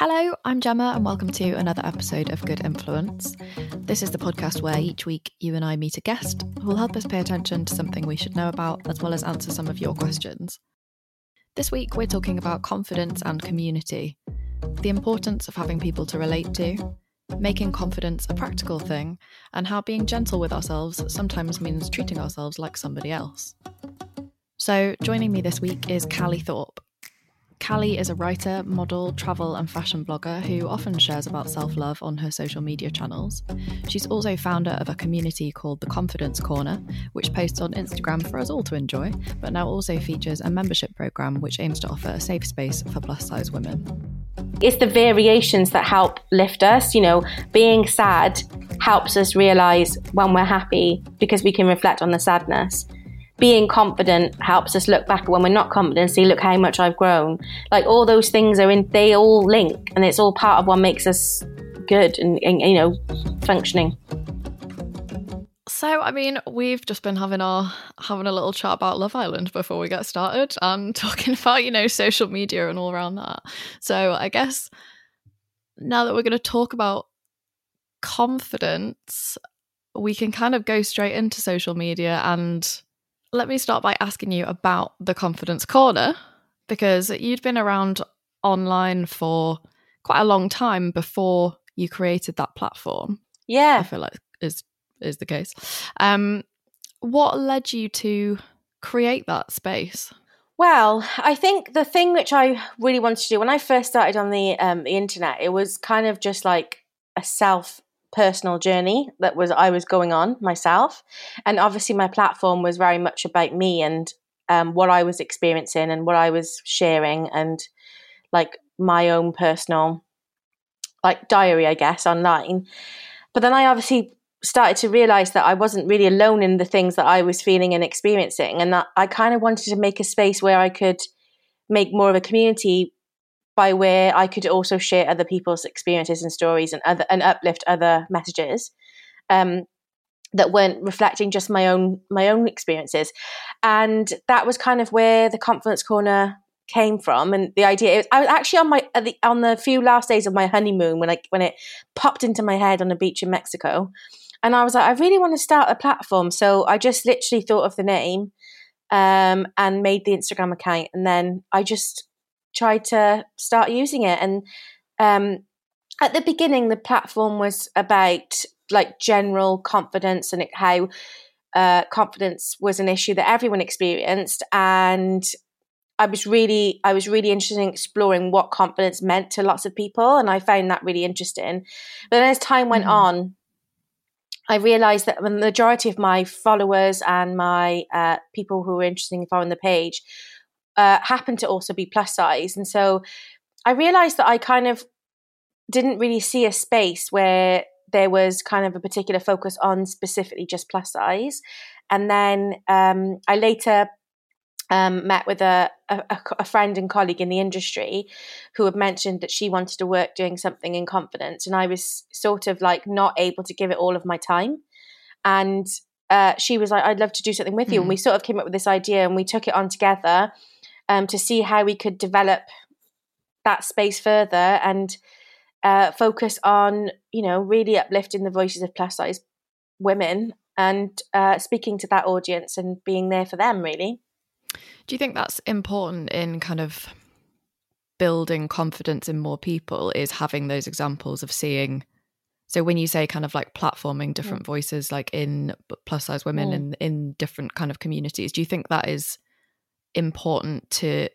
Hello, I'm Gemma, and welcome to another episode of Good Influence. This is the podcast where each week you and I meet a guest who will help us pay attention to something we should know about, as well as answer some of your questions. This week, we're talking about confidence and community, the importance of having people to relate to, making confidence a practical thing, and how being gentle with ourselves sometimes means treating ourselves like somebody else. So, joining me this week is Callie Thorpe. Callie is a writer, model, travel, and fashion blogger who often shares about self love on her social media channels. She's also founder of a community called The Confidence Corner, which posts on Instagram for us all to enjoy, but now also features a membership program which aims to offer a safe space for plus size women. It's the variations that help lift us. You know, being sad helps us realize when we're happy because we can reflect on the sadness being confident helps us look back when we're not confident and see, look how much I've grown. Like all those things are in, they all link and it's all part of what makes us good and, and you know, functioning. So, I mean, we've just been having our having a little chat about Love Island before we get started and talking about, you know, social media and all around that. So, I guess now that we're going to talk about confidence, we can kind of go straight into social media and let me start by asking you about the Confidence Corner because you'd been around online for quite a long time before you created that platform. Yeah. I feel like is is the case. Um what led you to create that space? Well, I think the thing which I really wanted to do when I first started on the um, the internet, it was kind of just like a self personal journey that was I was going on myself, and obviously my platform was very much about me and um, what I was experiencing and what I was sharing and like my own personal like diary, I guess, online. But then I obviously started to realize that I wasn't really alone in the things that I was feeling and experiencing, and that I kind of wanted to make a space where I could make more of a community by where I could also share other people's experiences and stories and other and uplift other messages um, that weren't reflecting just my own my own experiences, and that was kind of where the confidence corner came from. And the idea was, I was actually on my the, on the few last days of my honeymoon when I when it popped into my head on a beach in Mexico. And I was like I really want to start a platform. So I just literally thought of the name um, and made the Instagram account. And then I just tried to start using it. And um, at the beginning, the platform was about like general confidence and how uh, confidence was an issue that everyone experienced. And I was really, I was really interested in exploring what confidence meant to lots of people, and I found that really interesting. But then as time went mm-hmm. on, I realized that the majority of my followers and my uh, people who were interested in following the page uh, happened to also be plus size. And so I realized that I kind of didn't really see a space where there was kind of a particular focus on specifically just plus size. And then um, I later um, met with a, a, a, friend and colleague in the industry who had mentioned that she wanted to work doing something in confidence. And I was sort of like not able to give it all of my time. And uh, she was like, I'd love to do something with you. Mm. And we sort of came up with this idea and we took it on together um, to see how we could develop that space further and uh, focus on, you know, really uplifting the voices of plus size women and uh, speaking to that audience and being there for them, really. Do you think that's important in kind of building confidence in more people? Is having those examples of seeing. So when you say kind of like platforming different mm. voices, like in plus size women mm. and in different kind of communities, do you think that is important to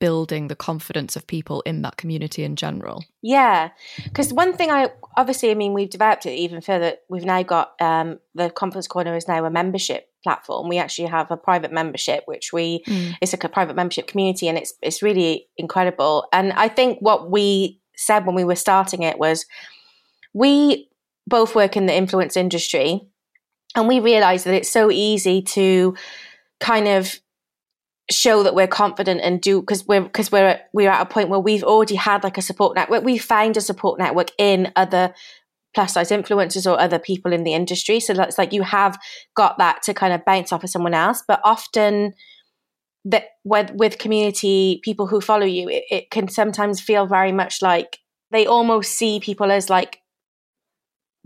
building the confidence of people in that community in general. Yeah, because one thing I obviously, I mean, we've developed it even further. We've now got um, the Confidence Corner is now a membership platform. We actually have a private membership, which we mm. it's like a private membership community, and it's it's really incredible. And I think what we said when we were starting it was we both work in the influence industry, and we realized that it's so easy to kind of show that we're confident and do because we're because we're we're at a point where we've already had like a support network. We found a support network in other plus size influencers or other people in the industry. So that's like you have got that to kind of bounce off of someone else. But often that with with community people who follow you it, it can sometimes feel very much like they almost see people as like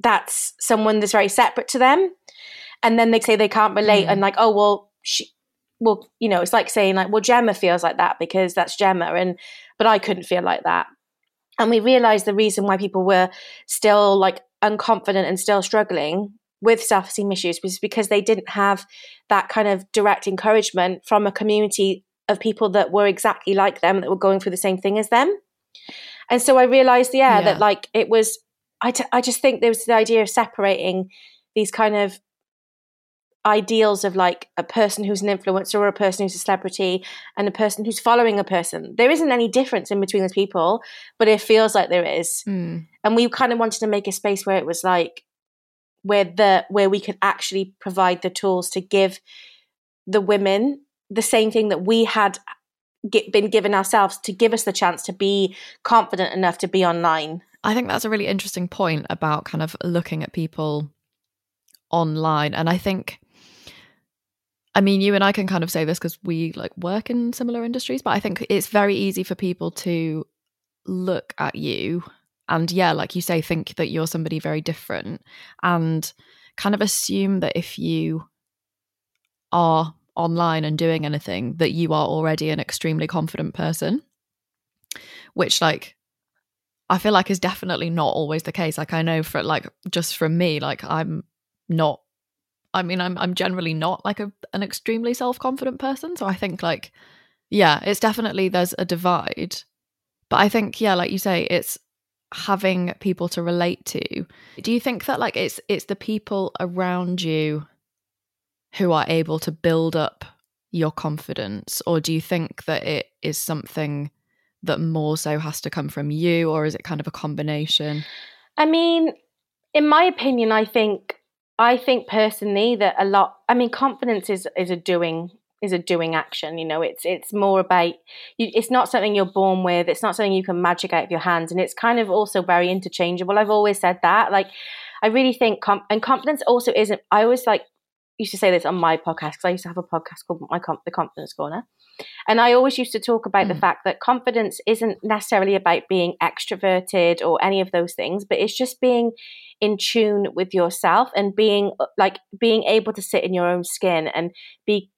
that's someone that's very separate to them. And then they say they can't relate mm. and like oh well she well, you know, it's like saying like, well, Gemma feels like that because that's Gemma, and but I couldn't feel like that. And we realized the reason why people were still like unconfident and still struggling with self-esteem issues was because they didn't have that kind of direct encouragement from a community of people that were exactly like them that were going through the same thing as them. And so I realized, yeah, yeah. that like it was. I, t- I just think there was the idea of separating these kind of ideals of like a person who's an influencer or a person who's a celebrity and a person who's following a person. There isn't any difference in between those people, but it feels like there is. Mm. And we kind of wanted to make a space where it was like where the where we could actually provide the tools to give the women the same thing that we had get, been given ourselves to give us the chance to be confident enough to be online. I think that's a really interesting point about kind of looking at people online and I think I mean, you and I can kind of say this because we like work in similar industries, but I think it's very easy for people to look at you and, yeah, like you say, think that you're somebody very different and kind of assume that if you are online and doing anything, that you are already an extremely confident person, which, like, I feel like is definitely not always the case. Like, I know for like just from me, like, I'm not I mean, I'm I'm generally not like a an extremely self confident person, so I think like, yeah, it's definitely there's a divide, but I think yeah, like you say, it's having people to relate to. Do you think that like it's it's the people around you who are able to build up your confidence, or do you think that it is something that more so has to come from you, or is it kind of a combination? I mean, in my opinion, I think I think personally that a lot. I mean, confidence is is a doing is a doing action. You know, it's it's more about you, it's not something you're born with. It's not something you can magic out of your hands, and it's kind of also very interchangeable. I've always said that. Like, I really think com- and confidence also isn't. I always like used to say this on my podcast because I used to have a podcast called my Com- the Confidence Corner, and I always used to talk about mm. the fact that confidence isn't necessarily about being extroverted or any of those things, but it's just being in tune with yourself and being like being able to sit in your own skin and be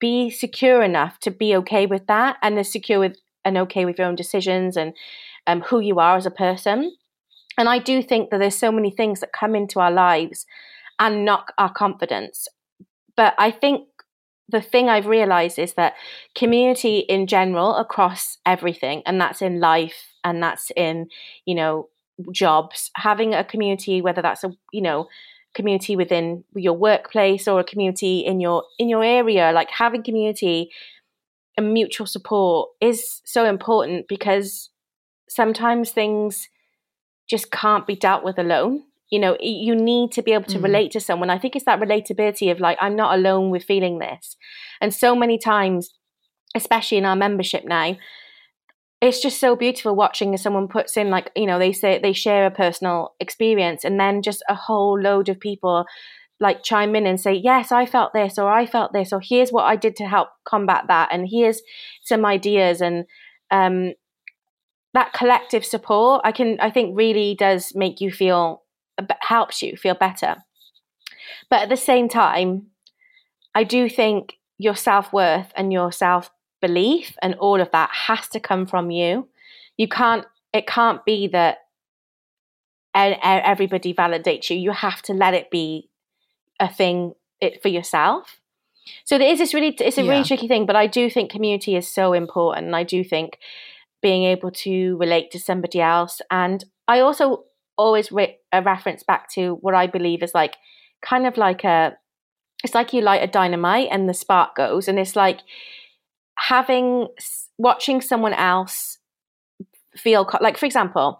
be secure enough to be okay with that and is secure with and okay with your own decisions and um, who you are as a person. And I do think that there's so many things that come into our lives and knock our confidence. But I think the thing I've realized is that community in general across everything, and that's in life and that's in, you know, jobs, having a community, whether that's a, you know, community within your workplace or a community in your in your area, like having community and mutual support is so important because sometimes things just can't be dealt with alone you know you need to be able to mm. relate to someone. I think it's that relatability of like i'm not alone with feeling this. And so many times especially in our membership now it's just so beautiful watching as someone puts in like you know they say they share a personal experience and then just a whole load of people like chime in and say yes i felt this or i felt this or here's what i did to help combat that and here's some ideas. And um that collective support i can i think really does make you feel helps you feel better. But at the same time, I do think your self worth and your self belief and all of that has to come from you. You can't, it can't be that everybody validates you. You have to let it be a thing for yourself. so there is this really it's a Yeah. really tricky thing but i do think community is so important and i do think being able to relate to somebody else and i also always re- a reference back to what i believe is like kind of like a it's like you light a dynamite and the spark goes and it's like having watching someone else feel like for example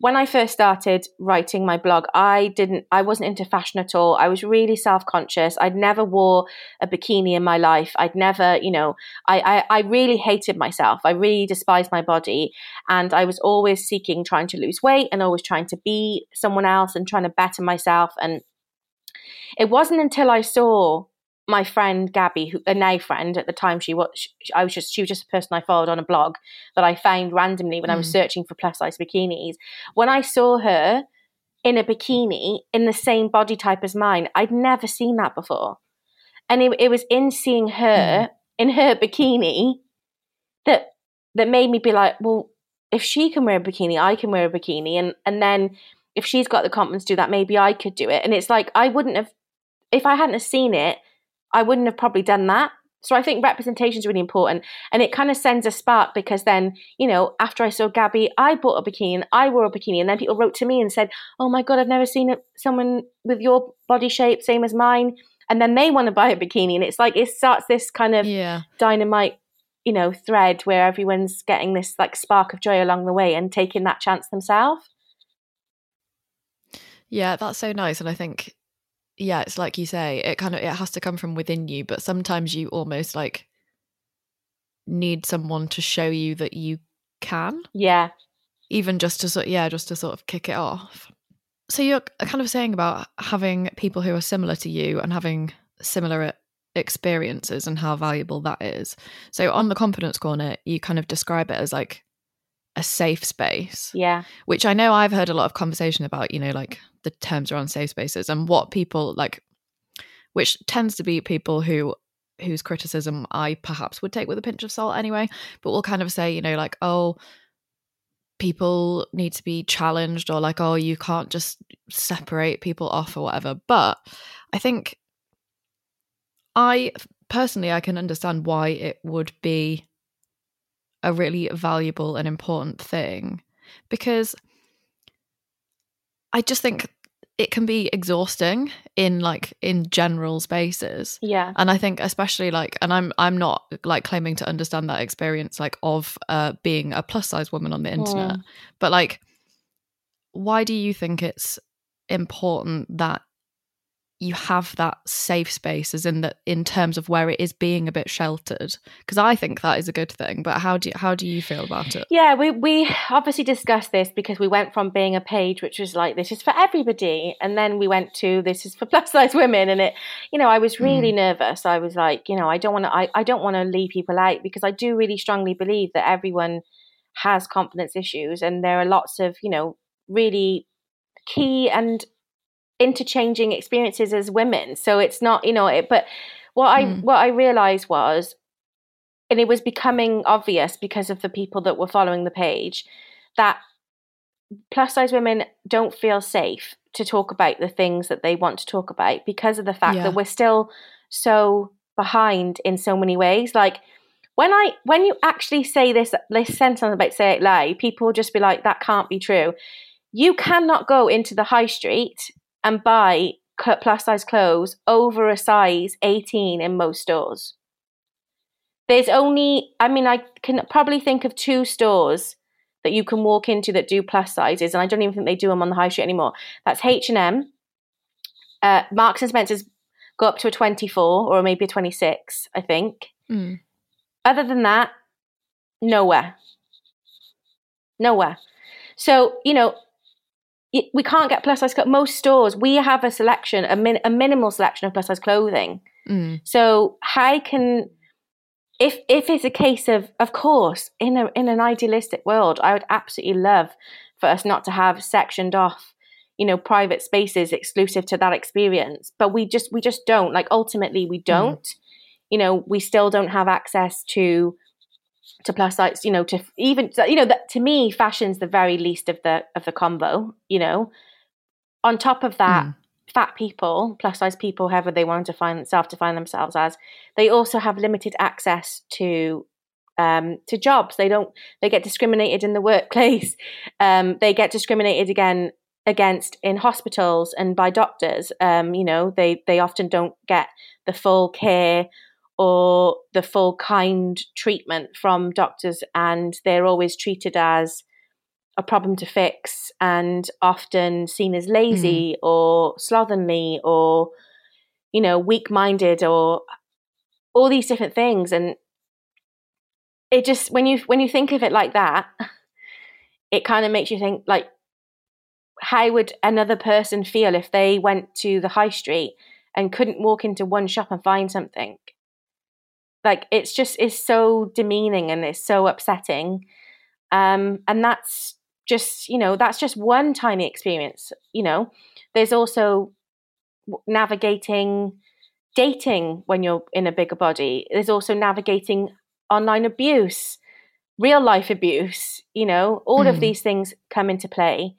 when i first started writing my blog i didn't i wasn't into fashion at all. I was really self-conscious. I'd never wore a bikini in my life. I'd never you know I, I i really hated myself. I really despised my body. And i was always seeking trying to lose weight and always trying to be someone else and trying to better myself. And it wasn't until I saw my friend Gabby, who a now friend at the time, she was I was just she was just a person I followed on a blog that I found randomly when I was Mm. searching for plus size bikinis. When I saw her in a bikini in the same body type as mine, I'd never seen that before, and it, it was in seeing her in her bikini that that made me be like, well, if she can wear a bikini, I can wear a bikini, and and then if she's got the confidence to do that, maybe I could do it. And it's like I wouldn't have if I hadn't have seen it, I wouldn't have probably done that. So I think representation is really important, and it kind of sends a spark because then you know after I saw Gabby, I bought a bikini, and I wore a bikini, and then people wrote to me and said, "Oh my god, I've never seen someone with your body shape, same as mine," and then they want to buy a bikini, and it's like it starts this kind of Yeah. dynamite you know thread where everyone's getting this like spark of joy along the way and taking that chance themselves Yeah, that's so nice. And I think, yeah, it's like you say, it kind of it has to come from within you, but sometimes you almost like need someone to show you that you can, yeah even just to sort yeah, just to sort of kick it off. So you're kind of saying about having people who are similar to you and having similar experiences and how valuable that is. So on the confidence corner, you kind of describe it as like a safe space yeah which I know I've heard a lot of conversation about, you know, like the terms around safe spaces and what people like, which tends to be people who whose criticism I perhaps would take with a pinch of salt anyway, but will kind of say, you know, like, oh, people need to be challenged or like, oh, you can't just separate people off or whatever. But I think I personally I can understand why it would be a really valuable and important thing because I just think it can be exhausting in like in general spaces yeah and i think especially like and i'm i'm not like claiming to understand that experience like of uh being a plus size woman on the internet Mm. but like why do you think it's important that you have that safe space as in that in terms of where it is being a bit sheltered because i think that is a good thing but how do you how do you feel about it Yeah, we we obviously discussed this because we went from being a page which was like this is for everybody, and then we went to this is for plus size women, and it, you know, I was really mm. nervous. I was like, you know, I don't want to, I, I don't want to leave people out because I do really strongly believe that everyone has confidence issues, and there are lots of, you know, really key and interchanging experiences as women. So it's not, you know, it, but what I Mm. what I realized was and it was becoming obvious because of the people that were following the page that plus size women don't feel safe to talk about the things that they want to talk about because of the fact Yeah. that we're still so behind in so many ways like when i when you actually say this this sentence about say it loud people will just be like that can't be true you cannot go into the high street and buy plus size clothes over a size 18 in most stores. There's only i mean i can probably think of two stores that you can walk into that do plus sizes and i don't even think they do them on the high street anymore. That's h&m uh, marks and spencer's go up to a 24 or maybe a 26 i think. Mm. other than that nowhere. Nowhere. So you know we can't get plus size most stores we have a selection a, min- a minimal selection of plus size clothing Mm. so how can if if it's a case of of course in a in an idealistic world, I would absolutely love for us not to have sectioned off, you know, private spaces exclusive to that experience. But we just we just don't. Like ultimately we don't. You know, we still don't have access to to plus size, you know, to even you know that to me fashion's the very least of the of the combo, you know. On top of that, Mm. fat people, plus size people, however they want to find self define themselves as, they also have limited access to um, to jobs. They don't. They get discriminated in the workplace. Um, they get discriminated again against in hospitals and by doctors. Um, you know, they they often don't get the full care or the full kind treatment from doctors, and they're always treated as a problem to fix and often seen as lazy mm. or slovenly or you know weak minded or all these different things and it just when you when you think of it like that it kind of makes you think like how would another person feel if they went to the high street and couldn't walk into one shop and find something like it's just it's so demeaning and it's so upsetting. Um and that's just you know that's just one tiny experience you know. There's also navigating dating when you're in a bigger body. There's also navigating online abuse real life abuse you know. All mm. of these things come into play.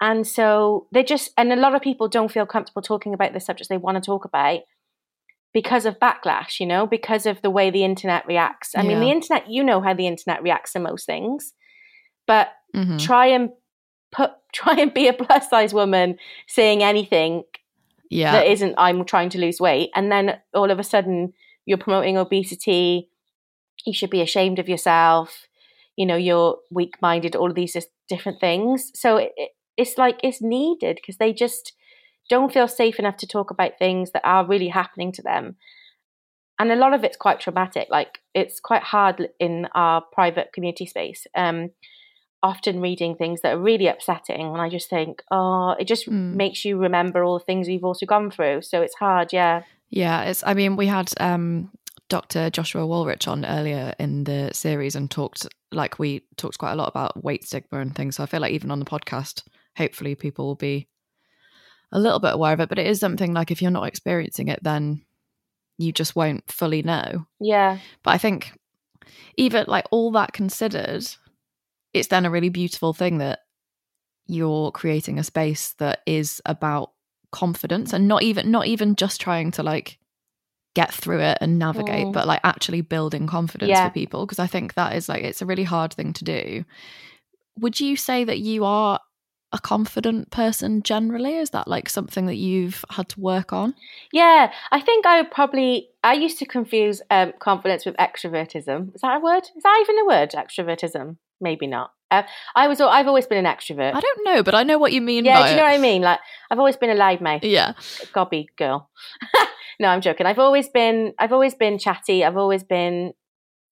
And so they just and a lot of people don't feel comfortable talking about the subjects they want to talk about because of backlash you know because of the way the internet reacts i yeah. mean the internet you know how the internet reacts to most things but mm-hmm. try and put try and be a plus size woman saying anything yeah. that isn't I'm trying to lose weight and then all of a sudden you're promoting obesity you should be ashamed of yourself you know you're weak minded all of these different things so it, it's like it's needed because they just don't feel safe enough to talk about things that are really happening to them and a lot of it's quite traumatic like it's quite hard in our private community space um, often reading things that are really upsetting and I just think, oh, it just mm. makes you remember all the things you've also gone through. So it's hard, yeah. Yeah, it's I mean, we had um Dr. Joshua Wolrich on earlier in the series and talked like we talked quite a lot about weight stigma and things. So I feel like even on the podcast, hopefully people will be a little bit aware of it. But it is something like if you're not experiencing it, then you just won't fully know. Yeah. But I think even like all that considered, it's then a really beautiful thing that you're creating a space that is about confidence and not even not even just trying to like get through it and navigate mm. but like actually building confidence yeah. for people because i think that is like it's a really hard thing to do would you say that you are a confident person generally is that like something that you've had to work on yeah i think i would probably i used to confuse um, confidence with extrovertism is that a word is that even a word extrovertism maybe not. Uh, I was. I've always been an extrovert. I don't know, but I know what you mean. By. Yeah, do you know it. what I mean? Like I've always been a loud mouth. Yeah, gobby girl. no, I'm joking. I've always been. I've always been chatty. I've always been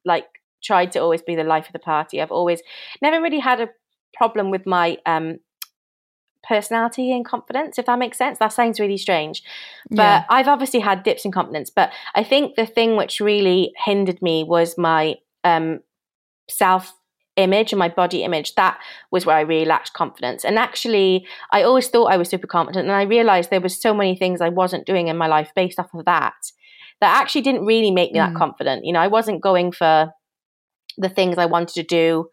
like tried to always be the life of the party. I've always never really had a problem with my um personality and confidence if that makes sense that sounds really strange but yeah. i've obviously had dips in confidence but i think the thing which really hindered me was my um self image and my body image, that was where I really lacked confidence. And actually, I always thought I was super confident. And I realized there was so many things I wasn't doing in my life based off of that, that actually didn't really make me mm. that confident. You know, I wasn't going for the things I wanted to do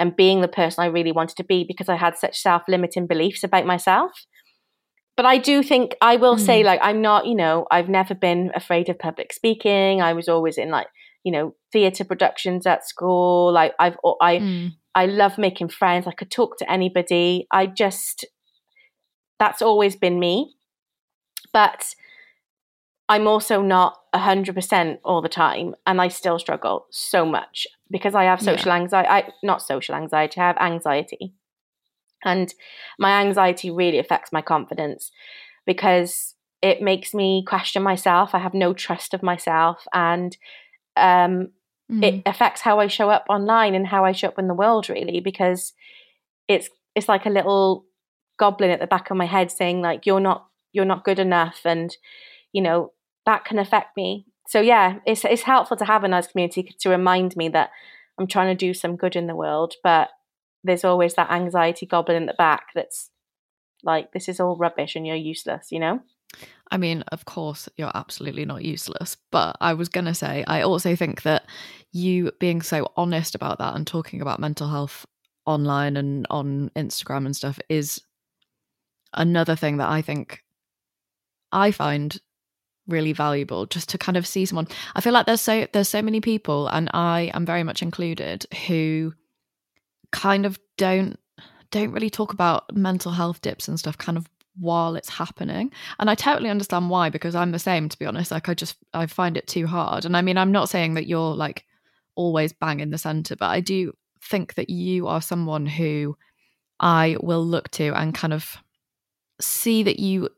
and being the person I really wanted to be because I had such self limiting beliefs about myself. But I do think I will mm. say, like, I'm not, you know, I've never been afraid of public speaking. I was always in like you know theatre productions at school like i've i mm. i love making friends i could talk to anybody i just that's always been me but i'm also not 100% all the time and i still struggle so much because i have social yeah. anxiety I, not social anxiety i have anxiety and my anxiety really affects my confidence because it makes me question myself i have no trust of myself and um, mm. it affects how I show up online and how I show up in the world, really, because it's it's like a little goblin at the back of my head saying like you're not you're not good enough, and you know that can affect me. So yeah, it's it's helpful to have a nice community to remind me that I'm trying to do some good in the world, but there's always that anxiety goblin in the back that's like this is all rubbish and you're useless, you know? I mean, of course, you're absolutely not useless. But I was going to say, I also think that you being so honest about that and talking about mental health online and on Instagram and stuff is another thing that I think I find really valuable just to kind of see someone. I feel like there's so there's so many people, and I am very much included, who kind of don't don't really talk about mental health dips and stuff kind of while it's happening. And i totally understand why because i'm the same to be honest. Like i just i find it too hard. And i mean i'm not saying that you're like always bang in the center but i do think that you are someone who i will look to and kind of see that you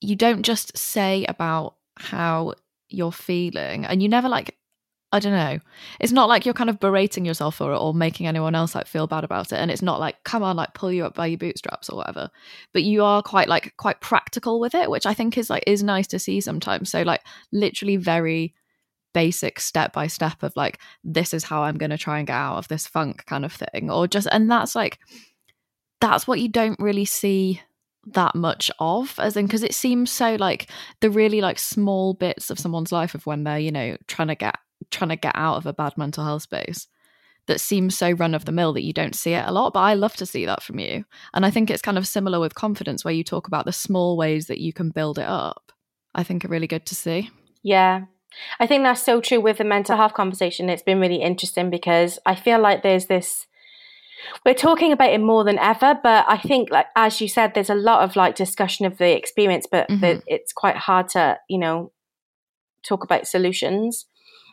you don't just say about how you're feeling and you never like I don't know. It's not like you're kind of berating yourself for it or making anyone else like feel bad about it. And it's not like, come on, like pull you up by your bootstraps or whatever. But you are quite like quite practical with it, which I think is like is nice to see sometimes. So like literally very basic step by step of like, this is how I'm gonna try and get out of this funk kind of thing. Or just and that's like that's what you don't really see that much of as in because it seems so like the really like small bits of someone's life of when they're you know trying to get trying to get out of a bad mental health space that seems so run of the mill that you don't see it a lot. But I love to see that from you. And I think it's kind of similar with confidence, where you talk about the small ways that you can build it up. I think are really good to see. Yeah. I think that's so true with the mental health conversation. It's been really interesting because I feel like there's this we're talking about it more than ever but i think like as you said there's a lot of like discussion of the experience but mm-hmm. it's quite hard to you know talk about solutions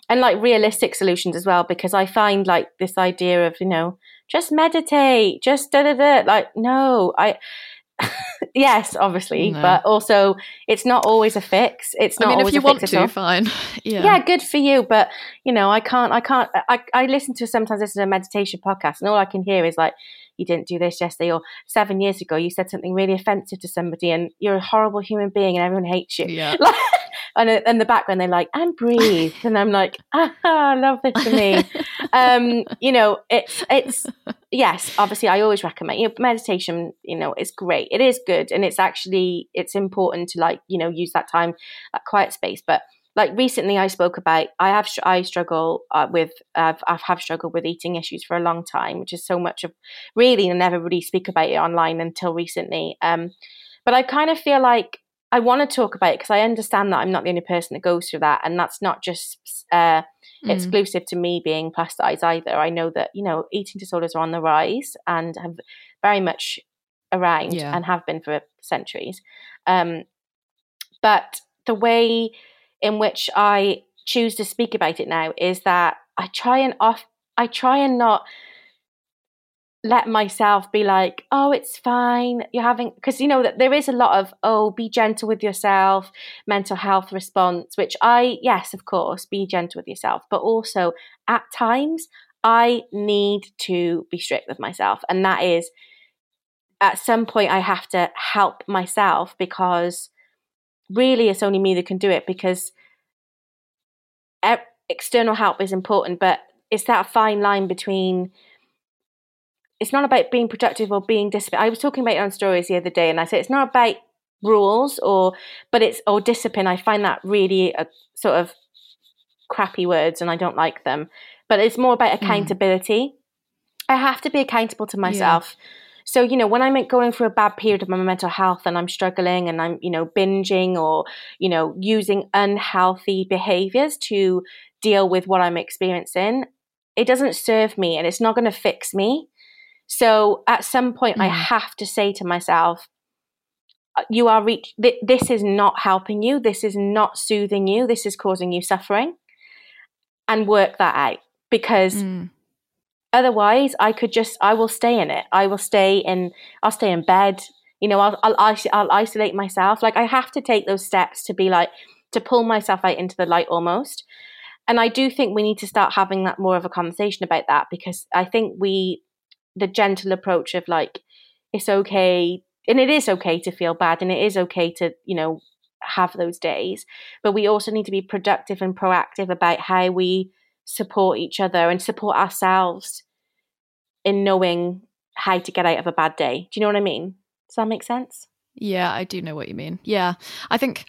and like realistic solutions as well because i find like this idea of you know just meditate just da da da like no i yes obviously no. but also it's not always a fix. It's not I mean, always if you a want to fine. Yeah. Yeah good for you but you know i can't i can't i, I listen to sometimes this is a meditation podcast and all i can hear is like you didn't do this yesterday or seven years ago you said something really offensive to somebody and you're a horrible human being and everyone hates you. Yeah and in the background they're like and breathe. And i'm like ah I love this for me. Um you know it's it's yes obviously i always recommend you know meditation you know is great. It is good and it's actually it's important to like you know use that time that quiet space. But like recently i spoke about i have i struggle uh, with uh, i have struggled with eating issues for a long time which is so much of really i never really speak about it online until recently. Um but i kind of feel like I want to talk about it because I understand that I'm not the only person that goes through that, and that's not just uh, mm. exclusive to me being plus size either. I know that you know eating disorders are on the rise and have very much around yeah. and have been for centuries. Um, but the way in which I choose to speak about it now is that I try and off I try and not let myself be like, oh, it's fine. You're having, because you know that there is a lot of, oh, be gentle with yourself, mental health response, which I, yes, of course, be gentle with yourself. But also at times, I need to be strict with myself. And that is, at some point, I have to help myself because really it's only me that can do it because external help is important, but it's that fine line between it's not about being productive or being disciplined. I was talking about it on stories the other day, and I said it's not about rules or, but it's or discipline. I find that really a sort of crappy words, and I don't like them. But it's more about hmm. accountability. Mm. I have to be accountable to myself. Yeah. So, you know, when I'm going through a bad period of my mental health and I'm struggling and I'm, you know, binging or, you know, using unhealthy behaviors to deal with what I'm experiencing, it doesn't serve me and it's not going to fix me. So at some point, mm. I have to say to myself, uh, you are reach th- this is not helping you. This is not soothing you. This is causing you suffering. And work that out because mm. otherwise i could just i will stay in it. I will stay in i'll stay in bed. You know I'll, I'll i'll isolate myself. Like i have to take those steps to be like to pull myself out into the light almost. And i do think we need to start having that more of a conversation about that because i think we the gentle approach of like it's okay and it is okay to feel bad and it is okay to you know have those days but we also need to be productive and proactive about how we support each other and support ourselves in knowing how to get out of a bad day. Do you know what i mean? Does that make sense? Yeah i do know what you mean. Yeah i think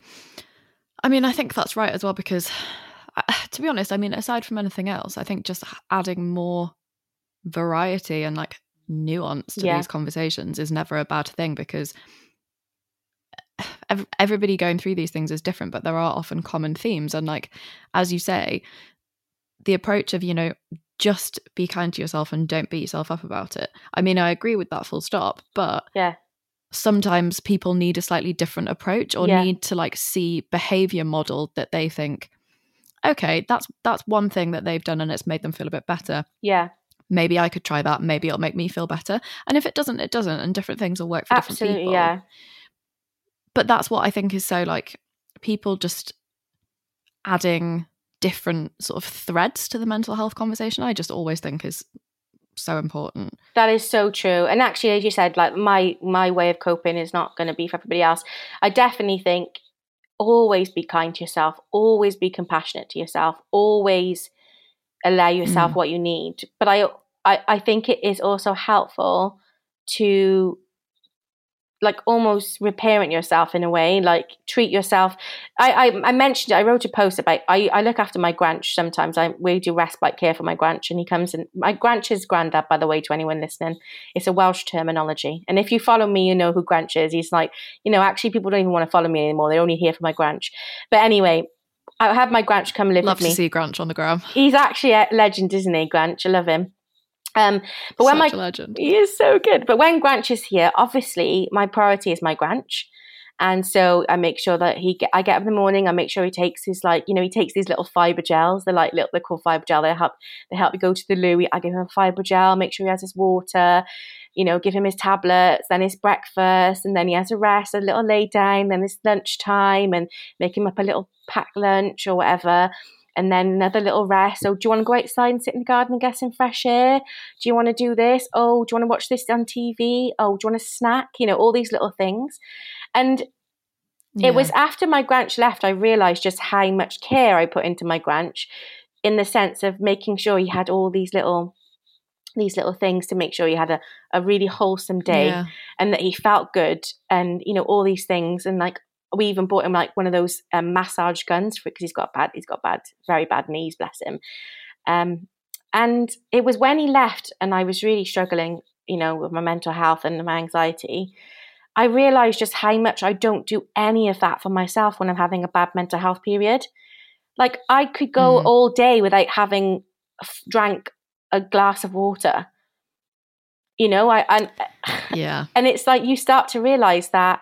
i mean i think that's right as well because to be honest i mean aside from anything else i think just adding more variety and like nuance to yeah. these conversations is never a bad thing because everybody going through these things is different, but there are often common themes. And like, as you say, the approach of, you know, just be kind to yourself and don't beat yourself up about it. I mean, I agree with that full stop, but yeah. Sometimes people need a slightly different approach or yeah. need to like see behavior model that they think, okay, that's that's one thing that they've done and it's made them feel a bit better. Yeah maybe I could try that. Maybe it'll make me feel better. And if it doesn't, it doesn't. And different things will work for Absolutely, different people. Yeah. But that's what I think is so like people just adding different sort of threads to the mental health conversation. I just always think is so important. That is so true. And actually, as you said, like my my way of coping is not going to be for everybody else. I definitely think always be kind to yourself. Always be compassionate to yourself. Always allow yourself mm. what you need. But I, I, I think it is also helpful to like almost reparent yourself in a way, like treat yourself. I, I, I mentioned I wrote a post about I, I look after my Granch sometimes. I we do respite care for my Granch and he comes in my Granch is granddad, by the way, to anyone listening. It's a Welsh terminology. And if you follow me, you know who Granch is. He's like, you know, actually people don't even want to follow me anymore. They're only here for my Granch. But anyway, I had my Granch come live Love with me. Love to see Granch on the gram. He's actually a legend, isn't he, Granch? I love him. Um, but Such when my legend. he is so good. But when Granch is here, obviously my priority is my Granch, and so I make sure that he. Get, I get up in the morning. I make sure he takes his like you know he takes these little fiber gels. They're like little they're called fiber gel. They help they help you go to the loo. I give him a fiber gel. Make sure he has his water you know, give him his tablets, then his breakfast, and then he has a rest, a little lay down, then his lunchtime, and make him up a little packed lunch or whatever. And then another little rest. So, do you want to go outside and sit in the garden and get some fresh air? Do you want to do this? Oh, do you want to watch this on TV? Oh, do you want a snack? You know, all these little things. And yeah. it was after my Granch left, I realized just how much care I put into my Granch in the sense of making sure he had all these little these little things to make sure he had a, a really wholesome day yeah. and that he felt good and you know all these things and like we even bought him like one of those um, massage guns because he's got bad he's got bad very bad knees bless him um, and it was when he left and i was really struggling you know with my mental health and my anxiety i realized just how much i don't do any of that for myself when i'm having a bad mental health period like i could go mm. all day without having drank a glass of water. You know i and yeah. and it's like you start to realize that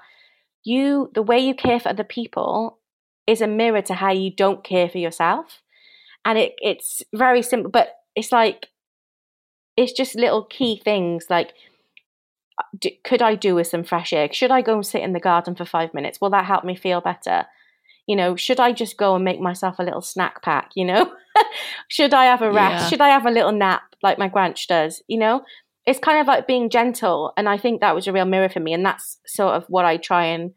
you the way you care for other people is a mirror to how you don't care for yourself. And it it's very simple but it's like it's just little key things like uh, could i do with some fresh air? Should i go and sit in the garden for five minutes? Will that help me feel better you know should i just go and make myself a little snack pack you know should I have a rest? Yeah. Should I have a little nap like my Granch does? You know, it's kind of like being gentle. And I think that was a real mirror for me. And that's sort of what I try and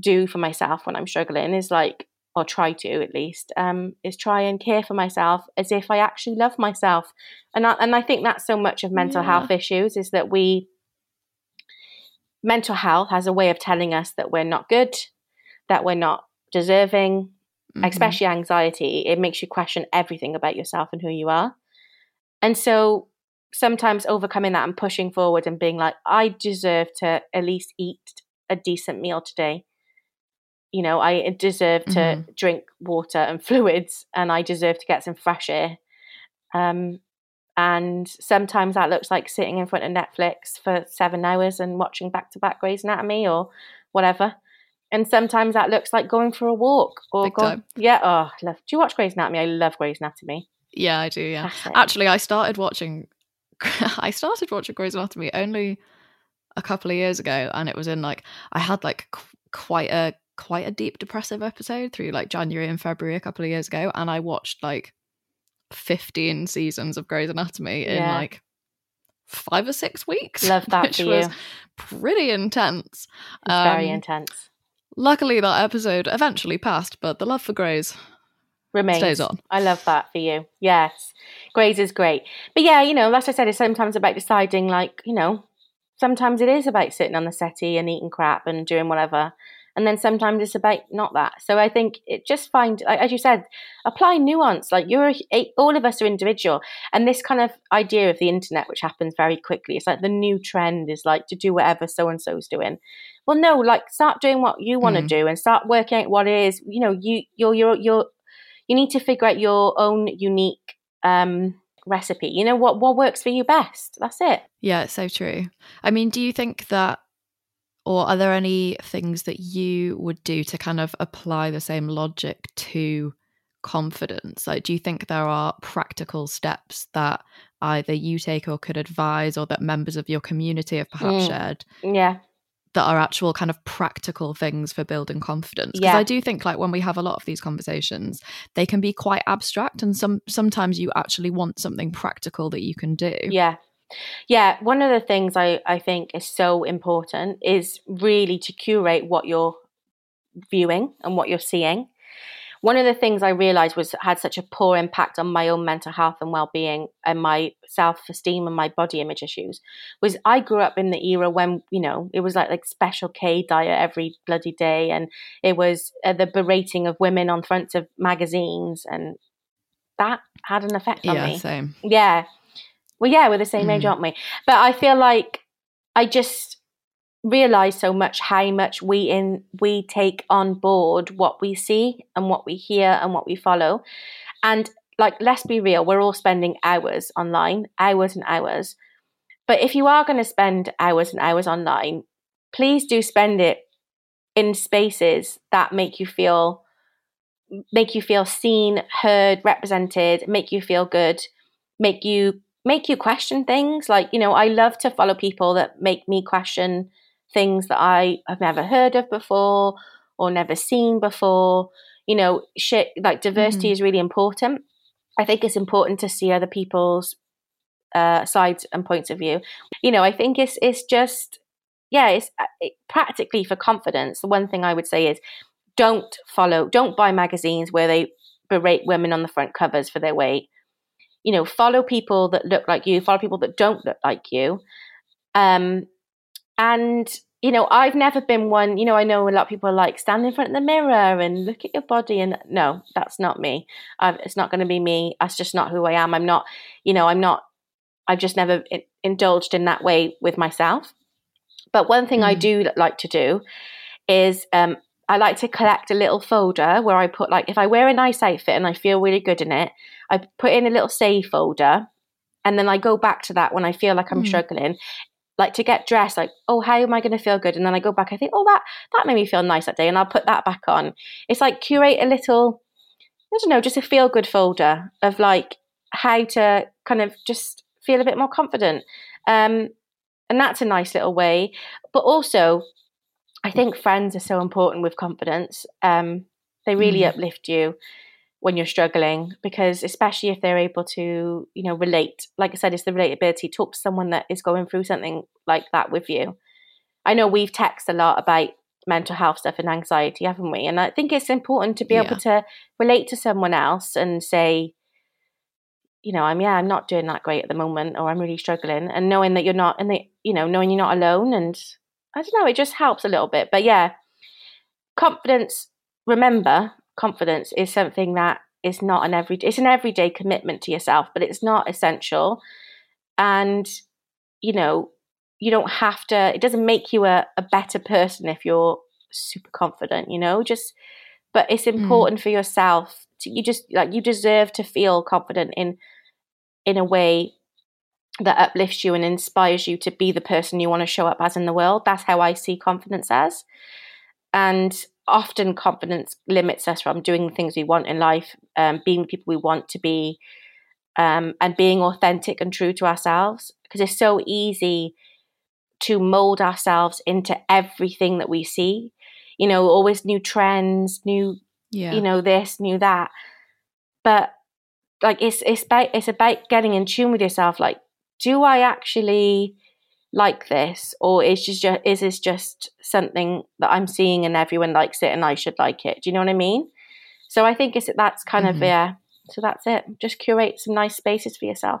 do for myself when I'm struggling is like, or try to at least, um, is try and care for myself as if I actually love myself. And I, and I think that's so much of mental yeah. health issues is that we, mental health has a way of telling us that we're not good, that we're not deserving, mm-hmm. especially anxiety, it makes you question everything about yourself and who you are. And so sometimes overcoming that and pushing forward and being like, I deserve to at least eat a decent meal today. You know, I deserve to mm-hmm. drink water and fluids and I deserve to get some fresh air. Um, and sometimes that looks like sitting in front of Netflix for seven hours and watching back to back Grey's Anatomy or whatever. And sometimes that looks like going for a walk or Big time. yeah. Oh, love. Do you watch Grey's Anatomy? I love Grey's Anatomy. Yeah, I do. Yeah, actually, I started watching. I started watching Grey's Anatomy only a couple of years ago, and it was in like I had like qu- quite a quite a deep depressive episode through like January and February a couple of years ago, and I watched like fifteen seasons of Grey's Anatomy in yeah. like five or six weeks. Love that which was pretty intense. Um, very intense. Luckily, that episode eventually passed, but the love for Grey's remains. Stays on. I love that for you. Yes, Grey's is great. But yeah, you know, like I said, it's sometimes about deciding, like, you know, sometimes it is about sitting on the settee and eating crap and doing whatever. and then sometimes it's about not that so i think it just find as you said apply nuance like you're all of us are individual and this kind of idea of the internet which happens very quickly it's like the new trend is like to do whatever so and so's doing well no like start doing what you want to mm. do and start working out what it is you know you you're you're you're you need to figure out your own unique um recipe you know what what works for you best that's it yeah it's so true i mean do you think that or are there any things that you would do to kind of apply the same logic to confidence? Like, do you think there are practical steps that either you take or could advise, or that members of your community have perhaps mm. shared? Yeah. That are actual kind of practical things for building confidence. Because yeah. I do think, like, when we have a lot of these conversations, they can be quite abstract, and some sometimes you actually want something practical that you can do. Yeah, yeah, one of the things I, I think is so important is really to curate what you're viewing and what you're seeing. One of the things I realized was had such a poor impact on my own mental health and well-being and my self-esteem and my body image issues was I grew up in the era when you know it was like like special K diet every bloody day and it was uh, the berating of women on fronts of magazines and that had an effect on yeah, me. Same. Yeah. Well, yeah, we're the same mm. age, aren't we? But I feel like I just realize so much how much we in we take on board what we see and what we hear and what we follow. And like let's be real, we're all spending hours online, hours and hours. But if you are going to spend hours and hours online, please do spend it in spaces that make you feel make you feel seen, heard, represented, make you feel good, make you make you question things. Like, you know, I love to follow people that make me question things that I have never heard of before or never seen before. You know, shit, like diversity mm-hmm. is really important. I think it's important to see other people's uh, sides and points of view. You know, I think it's it's just yeah, it's uh, it, practically for confidence. The one thing I would say is don't follow, don't buy magazines where they berate women on the front covers for their weight you know, follow people that look like you, follow people that don't look like you. Um, and, you know, I've never been one, you know, I know a lot of people like stand in front of the mirror and look at your body. And no, that's not me. I've, it's not going to be me. That's just not who I am. I'm not, you know, I'm not, I've just never indulged in that way with myself. But one thing mm. I do like to do is um, I like to collect a little folder where I put like if I wear a nice outfit and I feel really good in it, I put in a little save folder and then I go back to that when I feel like I'm mm. struggling. Like to get dressed, like, oh, how am I going to feel good? And then I go back, I think, oh, that that made me feel nice that day, and I'll put that back on. It's like curate a little, I don't know, just a feel good folder of like how to kind of just feel a bit more confident. Um, and that's a nice little way. But also, I think friends are so important with confidence. Um, they really mm. uplift you when you're struggling because especially if they're able to you know relate like i said it's the relatability talk to someone that is going through something like that with you i know we've texted a lot about mental health stuff and anxiety haven't we and i think it's important to be yeah. able to relate to someone else and say you know i'm yeah i'm not doing that great at the moment or i'm really struggling and knowing that you're not and the you know knowing you're not alone and I don't know, it just helps a little bit. But yeah, confidence, remember, confidence is something that is not an every it's an everyday commitment to yourself, but it's not essential. And you know, you don't have to it doesn't make you a, a better person if you're super confident, you know, just but it's hmm. important mm. for yourself to you just like you deserve to feel confident in in a way that uplifts you and inspires you to be the person you want to show up as in the world. That's how I see confidence as. And often confidence limits us from doing the things we want in life, um, being the people we want to be, um, and being authentic and true to ourselves. Because it's so easy to mold ourselves into everything that we see. You know, always new trends, new, yeah. you know, this, new that. But like it's it's about it's about getting in tune with yourself. Like do I actually like this or is just is this just something that I'm seeing and everyone likes it and I should like it? Do you know what I mean? So I think it's that's kind mm-hmm. of yeah. So that's it. Just curate some nice spaces for yourself.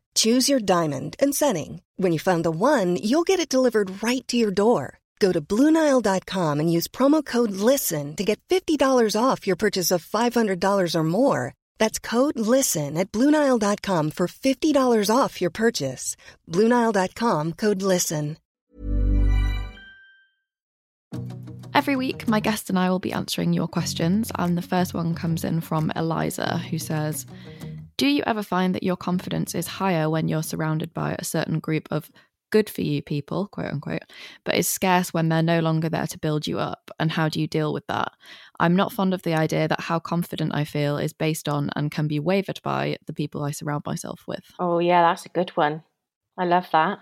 Choose your diamond and setting. When you find the one, you'll get it delivered right to your door. Go to Bluenile.com and use promo code LISTEN to get $50 off your purchase of $500 or more. That's code LISTEN at Bluenile.com for $50 off your purchase. Bluenile.com code LISTEN. Every week, my guest and I will be answering your questions, and the first one comes in from Eliza, who says, Do you ever find that your confidence is higher when you're surrounded by a certain group of good for you people, quote unquote, but is scarce when they're no longer there to build you up? And how do you deal with that? I'm not fond of the idea that how confident I feel is based on and can be wavered by the people I surround myself with. Oh, yeah, that's a good one. I love that.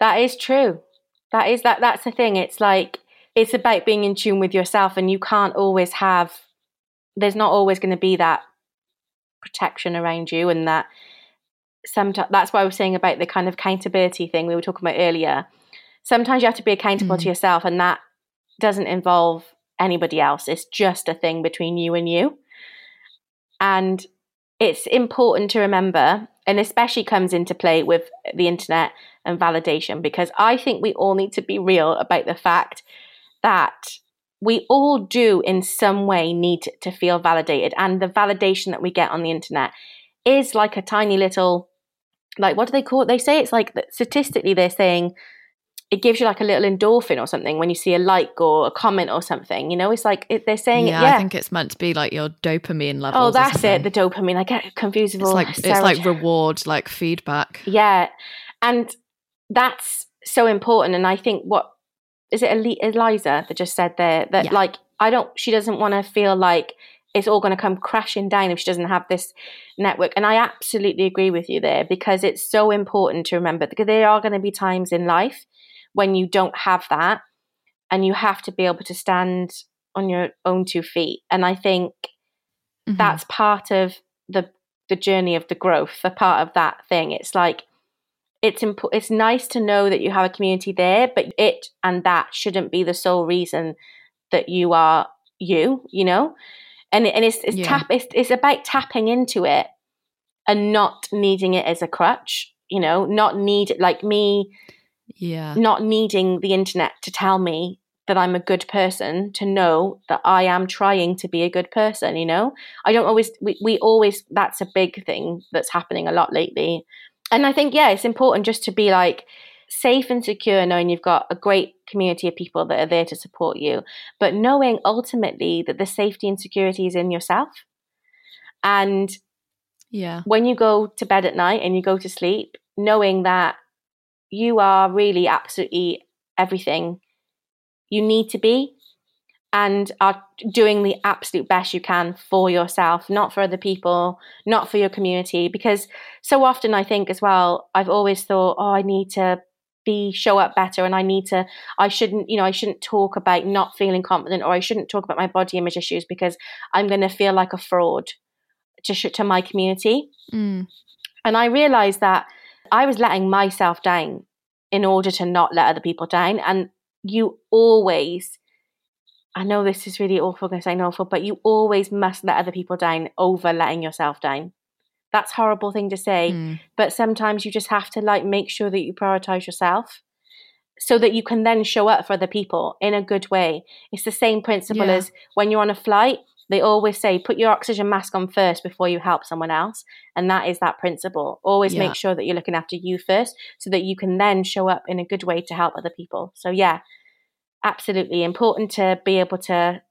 That is true. That is that. That's the thing. It's like it's about being in tune with yourself, and you can't always have. There's not always going to be that protection around you, and that sometimes that's why I was saying about the kind of accountability thing we were talking about earlier. Sometimes you have to be accountable mm. to yourself, and that doesn't involve anybody else. It's just a thing between you and you. And it's important to remember, and especially comes into play with the internet and validation, because I think we all need to be real about the fact that we all do in some way need to feel validated. And the validation that we get on the internet is like a tiny little, like, what do they call it? They say it's like statistically, they're saying it gives you like a little endorphin or something when you see a like or a comment or something. You know, it's like it, they're saying yeah, it. Yeah, I think it's meant to be like your dopamine level. Oh, that's it. The dopamine. I get confused with it's like it's like reward, like feedback. Yeah, and that's so important. And I think what is it Eliza that just said there that yeah. like I don't. She doesn't want to feel like it's all going to come crashing down if she doesn't have this network. And I absolutely agree with you there because it's so important to remember because there are going to be times in life when you don't have that and you have to be able to stand on your own two feet and i think mm-hmm. that's part of the the journey of the growth the part of that thing it's like it's imp- it's nice to know that you have a community there but it and that shouldn't be the sole reason that you are you you know and and it's it's yeah. tap it's, it's about tapping into it and not needing it as a crutch you know not need like me yeah not needing the internet to tell me that I'm a good person to know that I am trying to be a good person, you know? I don't always, we, we always, that's a big thing that's happening a lot lately. And I think, yeah, it's important just to be like safe and secure, knowing you've got a great community of people that are there to support you, but knowing ultimately that the safety and security is in yourself. And yeah, when you go to bed at night and you go to sleep, knowing that you are really absolutely everything you need to be and are doing the absolute best you can for yourself, not for other people, not for your community. Because so often I think as well, I've always thought, oh, I need to be show up better and I need to I shouldn't you know I shouldn't talk about not feeling confident or I shouldn't talk about my body image issues because I'm going to feel like a fraud to to my community. Mm. And I realized that I was letting myself down in order to not let other people down. And you always, I know this is really awful going to say awful, but you always must let other people down over letting yourself down. That's horrible thing to say, mm. but sometimes you just have to like make sure that you prioritize yourself so that you can then show up for other people in a good way. It's the same principle yeah. as when you're on a flight they always say put your oxygen mask on first before you help someone else and that is that principle always yeah. make sure that you're looking after you first so that you can then show up in a good way to help other people so yeah absolutely important to be able to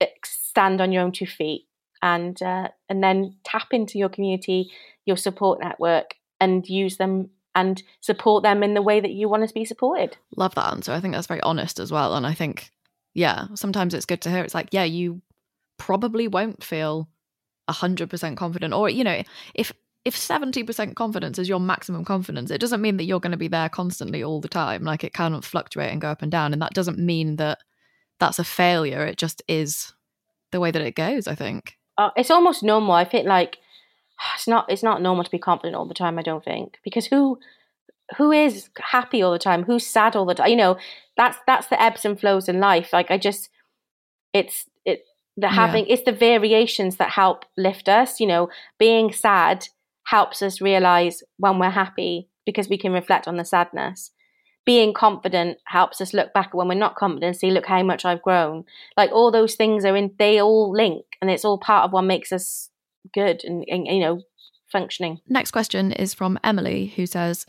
eh, stand on your own two feet and uh, and then tap into your community your support network and use them and support them in the way that you want to be supported. Love that answer. I think that's very honest as well. And I think, yeah, sometimes it's good to hear. It's like, yeah, you probably won't feel 100% confident. Or, you know, if if 70% confidence is your maximum confidence, it doesn't mean that you're going to be there constantly all the time. Like it can fluctuate and go up and down. And that doesn't mean that that's a failure. It just is the way that it goes, I think. Uh, it's almost normal. I think like it's not it's not normal to be confident all the time, I don't think. Because who who is happy all the time? Who's sad all the time? You know, that's that's the ebbs and flows in life. Like I just it's it the having yeah. it's the variations that help lift us, you know, being sad helps us realize when we're happy because we can reflect on the sadness. Being confident helps us look back when we're not confident and see, look how much I've grown. Like all those things are in, they all link and it's all part of what makes us good and, and you know, functioning. Next question is from Emily who says,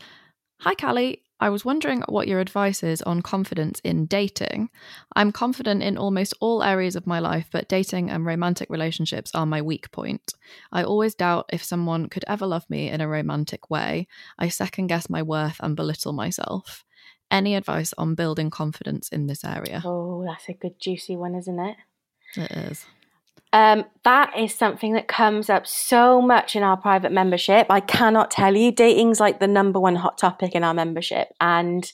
Hi, Callie. I was wondering what your advice is on confidence in dating. I'm confident in almost all areas of my life, but dating and romantic relationships are my weak point. I always doubt if someone could ever love me in a romantic way. I second guess my worth and belittle myself. Any advice on building confidence in this area? Oh, that's a good juicy one, isn't it? It is. Um, that is something that comes up so much in our private membership. I cannot tell you, dating's like the number one hot topic in our membership. And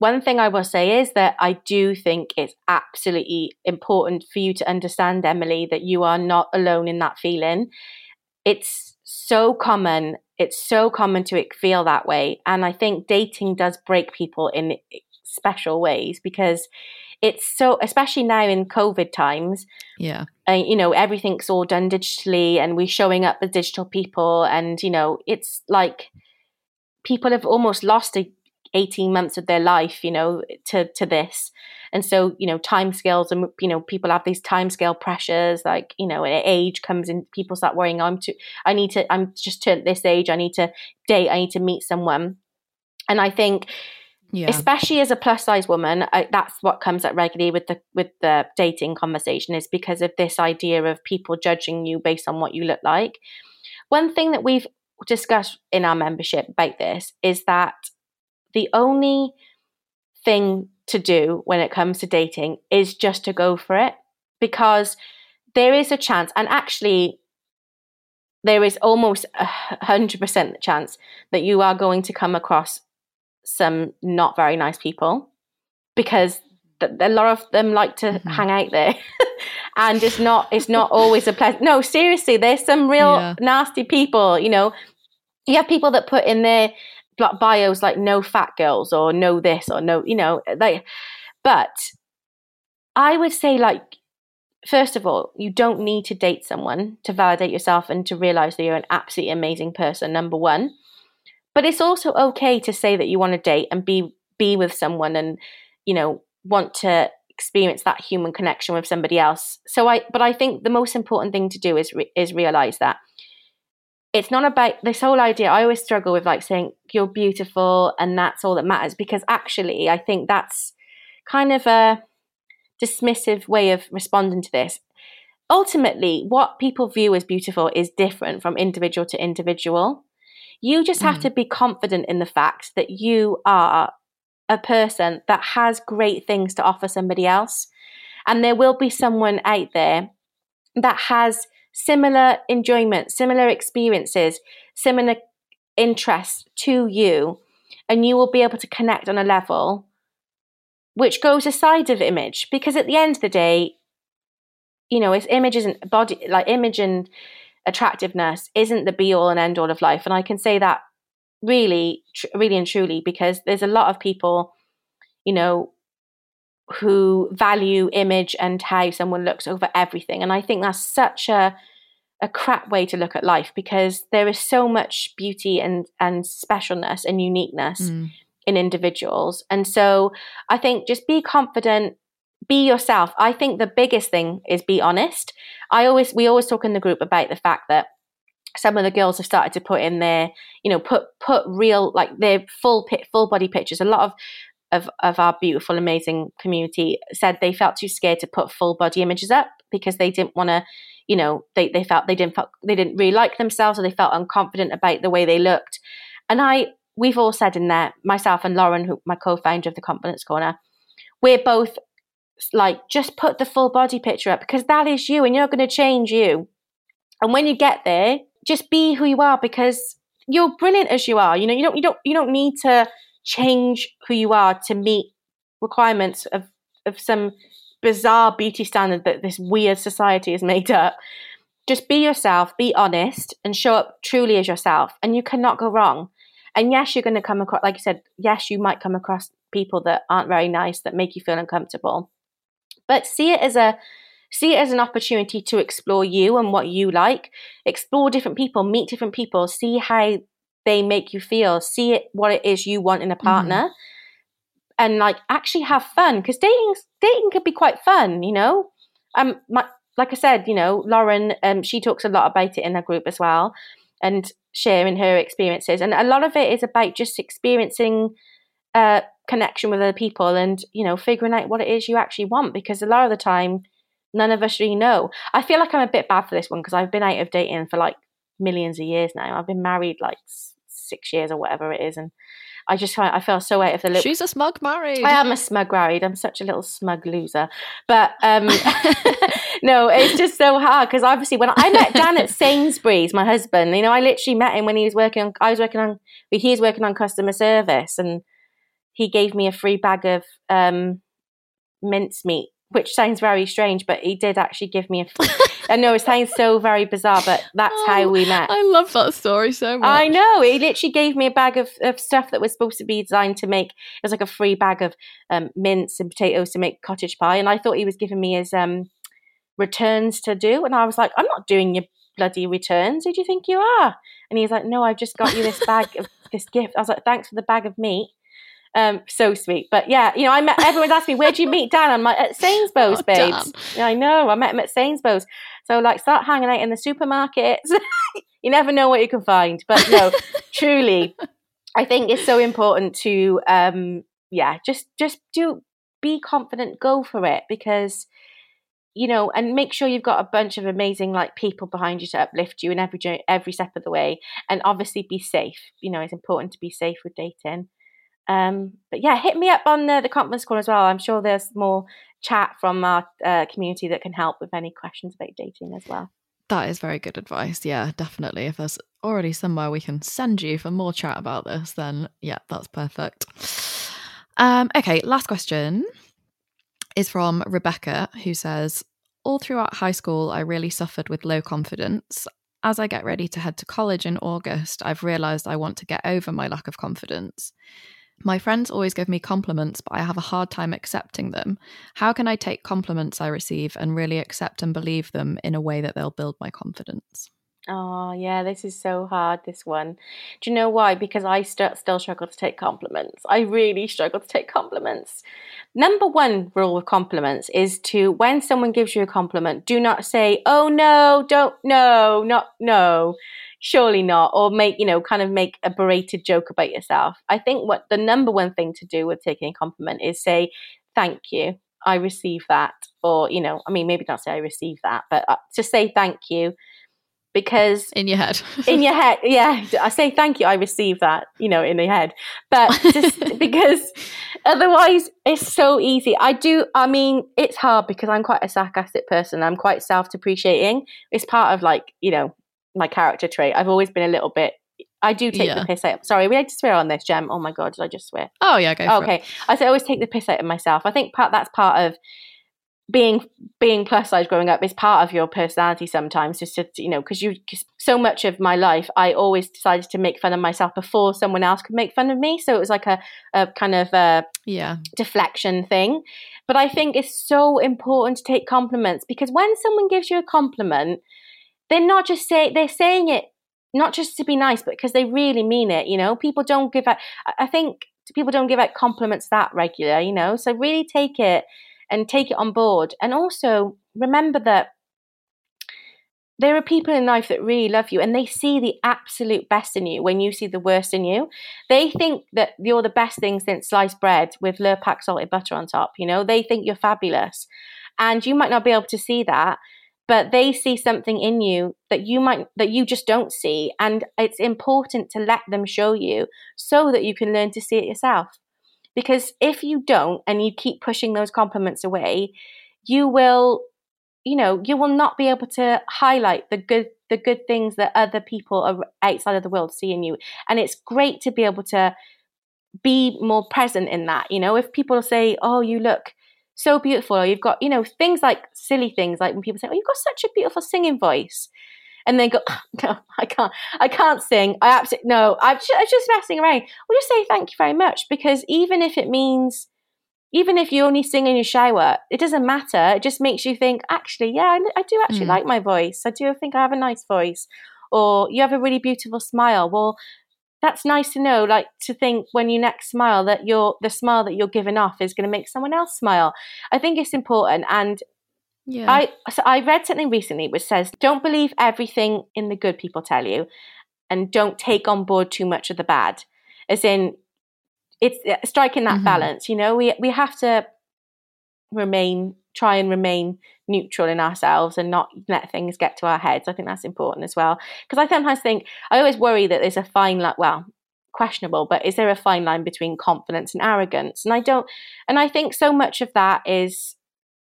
one thing I will say is that I do think it's absolutely important for you to understand, Emily, that you are not alone in that feeling. It's so common. It's so common to feel that way. And I think dating does break people in special ways because it's so especially now in covid times yeah. and you know everything's all done digitally and we're showing up as digital people and you know it's like people have almost lost a, 18 months of their life you know to to this. And so you know time scales and you know people have these time scale pressures like you know age comes in people start worrying i'm too i need to i'm just turned this age i need to date i need to meet someone. And i think yeah. especially as a plus size woman I, that's what comes up regularly with the with the dating conversation is because of this idea of people judging you based on what you look like one thing that we've discussed in our membership about this is that the only thing to do when it comes to dating is just to go for it because there is a chance and actually there is almost a hundred percent chance that you are going to come across some not very nice people because th- a lot of them like to mm-hmm. hang out there and it's not it's not always a pleasant no seriously there's some real yeah. nasty people you know you have people that put in their bios like no fat girls or no this or no you know like but i would say like first of all you don't need to date someone to validate yourself and to realize that you're an absolutely amazing person number one but it's also okay to say that you want to date and be be with someone and you know want to experience that human connection with somebody else. So I but I think the most important thing to do is re- is realize that it's not about this whole idea. I always struggle with like saying you're beautiful and that's all that matters because actually I think that's kind of a dismissive way of responding to this. Ultimately, what people view as beautiful is different from individual to individual. You just have mm. to be confident in the fact that you are a person that has great things to offer somebody else. And there will be someone out there that has similar enjoyment, similar experiences, similar interests to you. And you will be able to connect on a level which goes aside of image. Because at the end of the day, you know, if image isn't body, like image and attractiveness isn't the be all and end all of life. And I can say that really, tr- really and truly because there's a lot of people, you know, who value image and how someone looks over everything. And I think that's such a a crap way to look at life because there is so much beauty and and specialness and uniqueness mm. in individuals. And so I think just be confident be yourself. I think the biggest thing is be honest. I always we always talk in the group about the fact that some of the girls have started to put in their, you know, put put real like their full pit, full body pictures. A lot of of of our beautiful, amazing community said they felt too scared to put full body images up because they didn't want to, you know, they they felt they didn't they didn't really like themselves or they felt unconfident about the way they looked. And I we've all said in there, myself and Lauren, who my co-founder of the Confidence Corner, we're both like just put the full body picture up because that is you, and you're going to change you. And when you get there, just be who you are because you're brilliant as you are. You know, you don't you don't you don't need to change who you are to meet requirements of of some bizarre beauty standard that this weird society has made up. Just be yourself, be honest, and show up truly as yourself, and you cannot go wrong. And yes, you're going to come across, like you said, yes, you might come across people that aren't very nice, that make you feel uncomfortable. But see it as a see it as an opportunity to explore you and what you like, explore different people, meet different people, see how they make you feel, see it what it is you want in a partner. Mm. And like actually have fun because dating dating can be quite fun, you know. Um, my, like I said, you know, Lauren, um, she talks a lot about it in her group as well, and sharing her experiences. And a lot of it is about just experiencing uh, connection with other people and you know figuring out what it is you actually want because a lot of the time none of us really know i feel like i'm a bit bad for this one because i've been out of dating for like millions of years now i've been married like six years or whatever it is and I just I feel so out of the loop. She's a smug married. I am a smug married. I'm such a little smug loser. But um, no, it's just so hard because obviously when I met Dan at Sainsbury's, my husband, you know, I literally met him when he was working on. I was working on. He was working on customer service, and he gave me a free bag of um, mincemeat, which sounds very strange, but he did actually give me a. I know it sounds so very bizarre, but that's oh, how we met. I love that story so much. I know. He literally gave me a bag of, of stuff that was supposed to be designed to make. It was like a free bag of um, mince and potatoes to make cottage pie, and I thought he was giving me his um, returns to do, and I was like, I'm not doing your bloody returns. Who do you think you are? And he's like, No, I've just got you this bag of this gift. I was like, Thanks for the bag of meat. Um, so sweet. But yeah, you know, I met everyone's asked me, where'd you meet Dan? I'm like, at Sainsbury's, oh, babes. Yeah, I know. I met him at Sainsbury's. So like start hanging out in the supermarkets. you never know what you can find. But no, truly, I think it's so important to um yeah, just just do be confident, go for it because you know, and make sure you've got a bunch of amazing like people behind you to uplift you in every every step of the way, and obviously be safe. You know, it's important to be safe with dating. Um, but yeah, hit me up on the, the Confidence Corner as well. I'm sure there's more chat from our uh, community that can help with any questions about dating as well. That is very good advice. Yeah, definitely. If there's already somewhere we can send you for more chat about this, then yeah, that's perfect. Um, okay, last question is from Rebecca, who says, All throughout high school, I really suffered with low confidence. As I get ready to head to college in August, I've realised I want to get over my lack of confidence. My friends always give me compliments, but I have a hard time accepting them. How can I take compliments I receive and really accept and believe them in a way that they'll build my confidence? Oh, yeah, this is so hard, this one. Do you know why? Because I st- still struggle to take compliments. I really struggle to take compliments. Number one rule with compliments is to, when someone gives you a compliment, do not say, oh no, don't, no, not, no surely not or make you know kind of make a berated joke about yourself. I think what the number one thing to do with taking a compliment is say thank you i receive that or you know i mean maybe not say i receive that but uh, to say thank you because in your head. In your head yeah i say thank you i receive that you know in the head. But just because otherwise it's so easy. I do i mean it's hard because i'm quite a sarcastic person. I'm quite self-depreciating. It's part of like you know my character trait. I've always been a little bit. I do take yeah. the piss out. Sorry, we had to swear on this, Gem. Oh my god, did I just swear? Oh yeah, go. okay, I say I always take the piss out of myself. I think part that's part of being being plus size growing up is part of your personality sometimes just to you know because you cause so much of my life i always decided to make fun of myself before someone else could make fun of me so it was like a, a kind of a yeah deflection thing but i think it's so important to take compliments because when someone gives you a compliment they're not just saying they're saying it not just to be nice, but because they really mean it. You know, people don't give out. I think people don't give out compliments that regular. You know, so really take it and take it on board, and also remember that there are people in life that really love you and they see the absolute best in you when you see the worst in you. They think that you're the best thing since sliced bread with Lurpak salted butter on top. You know, they think you're fabulous. And you might not be able to see that, but they see something in you that you might that you just don't see. And it's important to let them show you so that you can learn to see it yourself. Because if you don't and you keep pushing those compliments away you will you know you will not be able to highlight the good the good things that other people are outside of the world see in you. And it's great to be able to be more present in that. You know if people say oh you look so beautiful or you've got you know things like silly things like when people say oh you've got such a beautiful singing voice and then go oh, no i can't i can't sing i absolutely no i'm just, I'm just messing around we'll just say thank you very much because even if it means even if you only sing in your shower, it doesn't matter. It just makes you think, actually, yeah, I, I do actually mm. like my voice. I do think I have a nice voice. Or you have a really beautiful smile. Well, that's nice to know, like to think when you next smile that your the smile that you're giving off is going to make someone else smile. I think it's important. And yeah. I so I read something recently which says, don't believe everything in the good people tell you and don't take on board too much of the bad. As in, it's uh, striking that mm-hmm. balance. You know, we we have to remain try and remain neutral in ourselves and not let things get to our heads. I think that's important as well because I sometimes think I always worry that there's a fine line. Well, questionable, but is there a fine line between confidence and arrogance? And I don't. And I think so much of that is,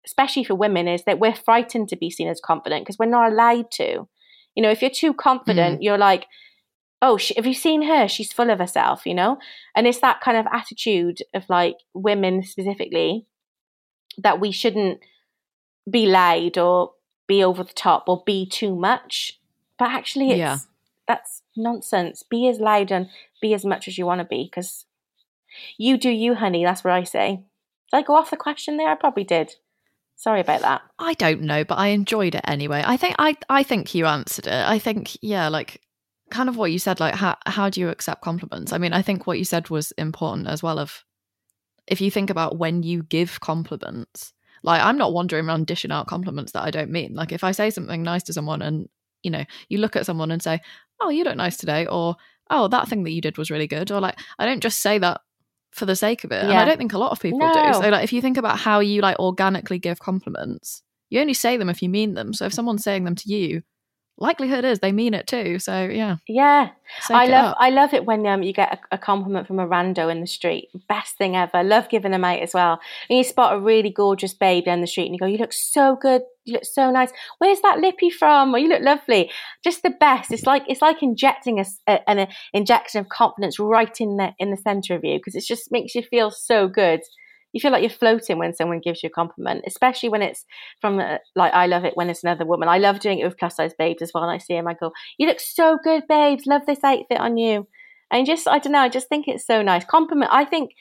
especially for women, is that we're frightened to be seen as confident because we're not allowed to. You know, if you're too confident, mm. you're like oh, she, have you seen her? She's full of herself, you know? And it's that kind of attitude of like women specifically that we shouldn't be loud or be over the top or be too much. But actually, it's, yeah. that's nonsense. Be as loud and be as much as you want to be because you do you, honey. That's what I say. Did I go off the question there? I probably did. Sorry about that. I don't know, but I enjoyed it anyway. I think I I think you answered it. I think yeah, like kind of what you said like how how do you accept compliments i mean i think what you said was important as well of if you think about when you give compliments like i'm not wandering around dishing out compliments that i don't mean like if i say something nice to someone and you know you look at someone and say oh you look nice today or oh that thing that you did was really good or like i don't just say that for the sake of it yeah. and i don't think a lot of people no. do so like if you think about how you like organically give compliments you only say them if you mean them so if someone's saying them to you likelihood is they mean it too. So yeah, yeah. I love. I love it when um you get a, a, compliment from a rando in the street. Best thing ever. Love giving them out as well. And you spot a really gorgeous babe down the street and you go, "You look so good. You look so nice. Where's that lippy from? Or you look lovely." Just the best. It's like it's like injecting a, a an injection of confidence right in the in the center of you because it just makes you feel so good you feel like you're floating when someone gives you a compliment, especially when it's from a, like I love it when it's another woman. I love doing it with plus size babes as well. And I see them, I go, "You look so good, babes. Love this outfit on you." And just I don't know, I just think it's so nice. Compliment. I think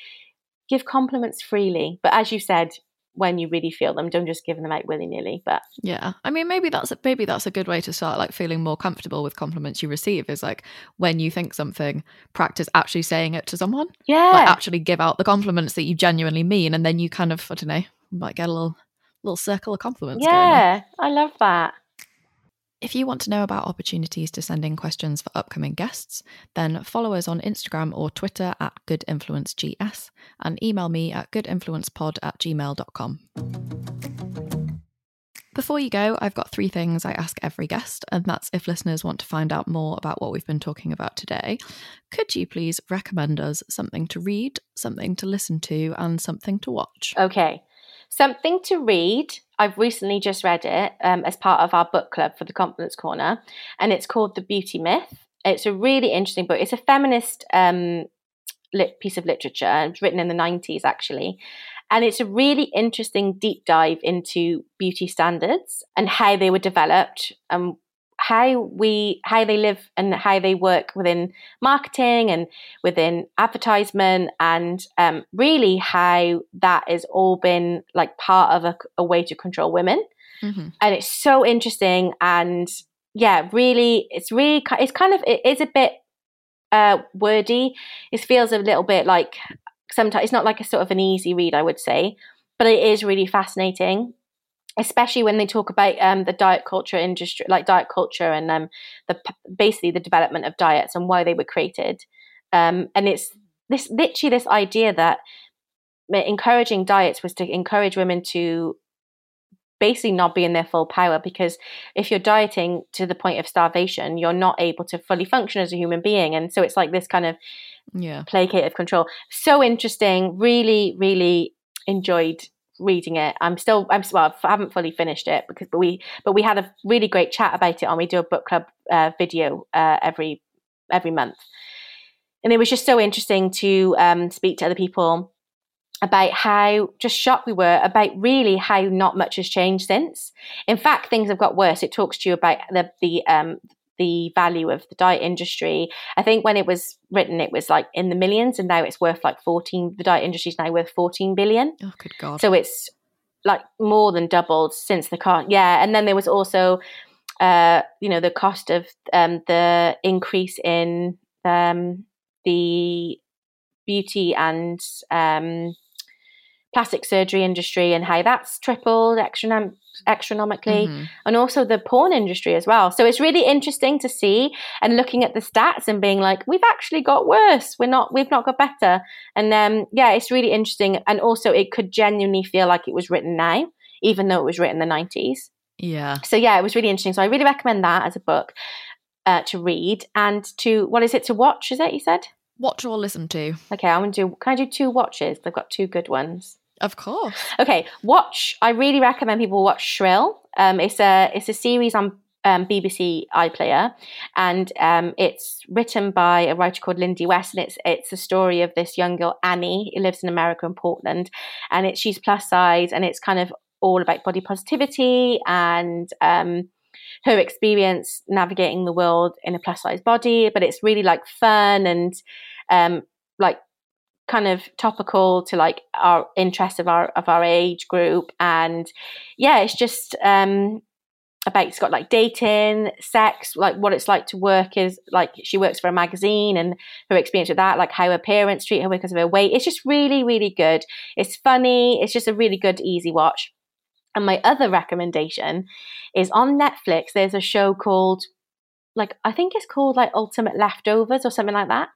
give compliments freely, but as you said, when you really feel them. Don't just give them out willy nilly. But yeah, I mean, maybe that's a, maybe that's a good way to start. Like feeling more comfortable with compliments you receive is like when you think something, practice actually saying it to someone. Yeah, like actually give out the compliments that you genuinely mean, and then you kind of I don't know might get a little little circle of compliments. Yeah, I love that. If you want to know about opportunities to send in questions for upcoming guests, then follow us on Instagram or Twitter at GoodInfluenceGS and email me at goodinfluencepod at gmail.com. Before you go, I've got three things I ask every guest, and that's if listeners want to find out more about what we've been talking about today, could you please recommend us something to read, something to listen to, and something to watch? Okay. Something to read. I've recently just read it um, as part of our book club for the Confidence Corner, and it's called The Beauty Myth. It's a really interesting book. It's a feminist um, lit piece of literature. Written in the 90s, actually. And it's a really interesting deep dive into beauty standards and how they were developed and how we how they live and how they work within marketing and within advertisement and um, really how that has all been like part of a, a way to control women. Mm-hmm. and it's so interesting and yeah really it's really it's kind of it is a bit uh, wordy. It feels a little bit like sometimes it's not like a sort of an easy read i would say but it is really fascinating especially when they talk about um, the diet culture industry, like diet culture and um, the basically the development of diets and why they were created. Um, and it's this literally this idea that encouraging diets was to encourage women to basically not be in their full power because if you're dieting to the point of starvation, you're not able to fully function as a human being. And so it's like this kind of Yeah. placative control. So interesting. Really, really enjoyed reading it. I'm still, I'm well, I haven't fully finished it because, but we, but we had a really great chat about it, and we do a book club uh, video uh, every every month, and it was just so interesting to um, speak to other people about how just shocked we were about really how not much has changed since. In fact, things have got worse. It talks to you about the the um, the value of the diet industry. I think when it was written, it was like in the millions, and now it's worth like 14. The diet industry is now worth 14 billion. Oh, good God. So it's like more than doubled since the car. Yeah. And then there was also, uh, you know, the cost of um, the increase in um, the beauty and um, plastic surgery industry and how that's tripled extra astronomically Mhm. and also the porn industry as well. So it's really interesting to see and looking at the stats and being like, we've actually got worse. We're not, we've not got better. And um, yeah, it's really interesting. And also, it could genuinely feel like it was written now, even though it was written in the nineties. Yeah. So yeah, it was really interesting. So I really recommend that as a book uh, to read and to what is it to watch? Is it you said? Watch or listen to. Okay, I'm gonna do. Can I do two watches? They've got two good ones. Of course. Okay, watch. I really recommend people watch Shrill. Um, it's a it's a series on um, BBC iPlayer, and um, it's written by a writer called Lindy West, and it's it's a story of this young girl Annie who lives in America in Portland, and she's plus size, and it's kind of all about body positivity and um, her experience navigating the world in a plus size body, but it's really like fun and um, like kind of topical to like our interests of our of our age group. And yeah it's just um about it's got like dating sex like what it's like to work is like she works for a magazine and her experience with that like how her parents treat her because of her weight. It's just really really good. It's funny. It's just a really good easy watch. And my other recommendation is on netflix there's a show called like i think it's called like ultimate leftovers or something like that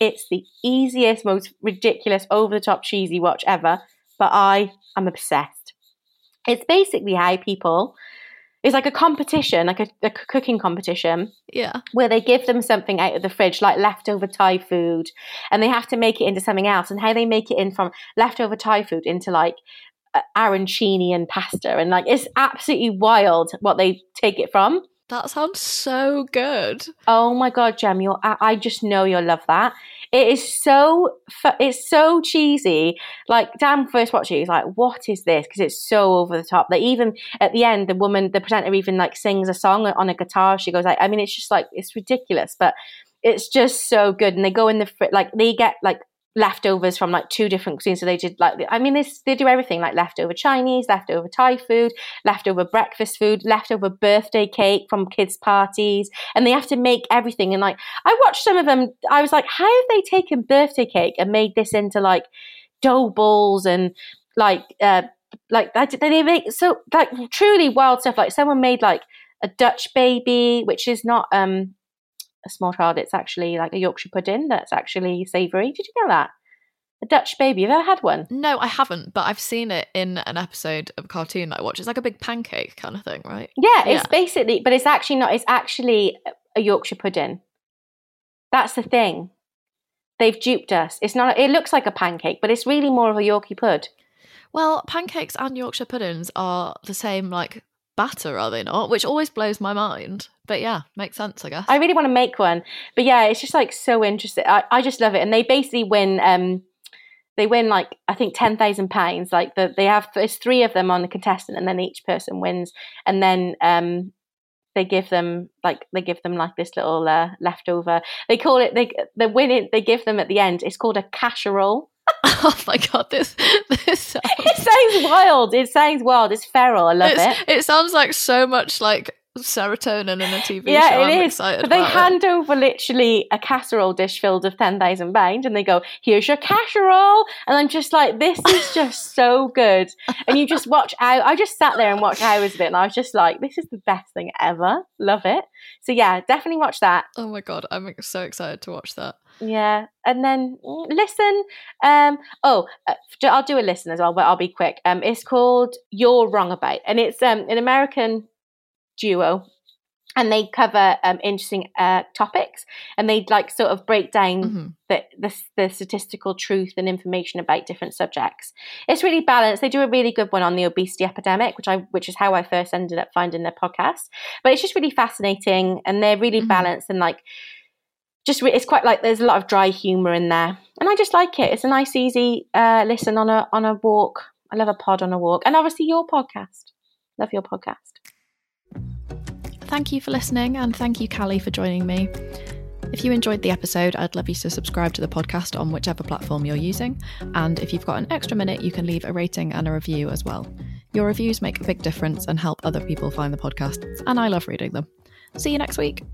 it's the easiest, most ridiculous, over the top cheesy watch ever, but I am obsessed. It's basically how people, it's like a competition, like a, a cooking competition, Yeah. where they give them something out of the fridge, like leftover Thai food, and they have to make it into something else. And how they make it in from leftover Thai food into like arancini and pasta. And like, it's absolutely wild what they take it from. That sounds so good. Oh my god, Jem, you're I, I just know you'll love that. It is so it's so cheesy. Like Dan first watched it, he's like, "What is this?" Because it's so over the top. That even at the end, the woman, the presenter, even like sings a song on a guitar. She goes like, I mean, it's just like it's ridiculous, but it's just so good. And they go in the like they get like leftovers from like two different cuisines. So they did like I mean, they they do everything like leftover Chinese, leftover Thai food, leftover breakfast food, leftover birthday cake from kids' parties, and they have to make everything. And like, I watched some of them. I was like, how have they taken birthday cake and made this into like dough balls and like, uh, like that? They make so like truly wild stuff. Like someone made like a Dutch baby, which is not um a small child. It's actually like a Yorkshire pudding that's actually savoury. Did you know that? A Dutch baby. Have you ever had one? No, I haven't, but I've seen it in an episode of a cartoon that I watch. It's like a big pancake kind of thing, right? Yeah, it's Yeah. basically, but it's actually not. It's actually a Yorkshire pudding. That's the thing. They've duped us. It's not. It looks like a pancake, but it's really more of a Yorkie pud. Well, pancakes and Yorkshire puddings are the same like batter, are they not? Which always blows my mind. But yeah, makes sense, I guess. I really want to make one, but yeah, it's just like so interesting. I, I just love it, and they basically win. Um, they win like I think ten thousand pounds. Like the, they have there's three of them on the contestant, and then each person wins, and then um, they give them like they give them like this little uh, leftover. They call it they they win it. They give them at the end. It's called a casserole. oh my god, this this sounds, It sounds wild. It sounds wild. It's feral. I love it's- it. it sounds like so much like serotonin in a TV yeah, show. it I'm is. excited But they about it. hand over literally a casserole dish filled of 10,000 pounds and they go, here's your casserole. And I'm just like, this is just so good. And you just watch out. I just sat there and watched hours of it and I was just like, this is the best thing ever. Love it. So yeah, definitely watch that. Oh my god, I'm so excited to watch that. Yeah, and then mm, listen. Um, oh, uh, I'll do a listen as well, but I'll be quick. Um, it's called "You're Wrong About," and it's um an American duo, and they cover um interesting uh topics, and they like sort of break down Mhm. the, the the statistical truth and information about different subjects. It's really balanced. They do a really good one on the obesity epidemic, which I which is how I first ended up finding their podcast. But it's just really fascinating, and they're really Mhm. balanced and like just re- it's quite like there's a lot of dry humor in there, and I just like it. It's a nice, easy uh, listen on a on a walk. I love a pod on a walk, and obviously your podcast. Love your podcast. Thank you for listening, and thank you, Callie, for joining me. If you enjoyed the episode, I'd love you to subscribe to the podcast on whichever platform you're using. And if you've got an extra minute, you can leave a rating and a review as well. Your reviews make a big difference and help other people find the podcast, and I love reading them. See you next week.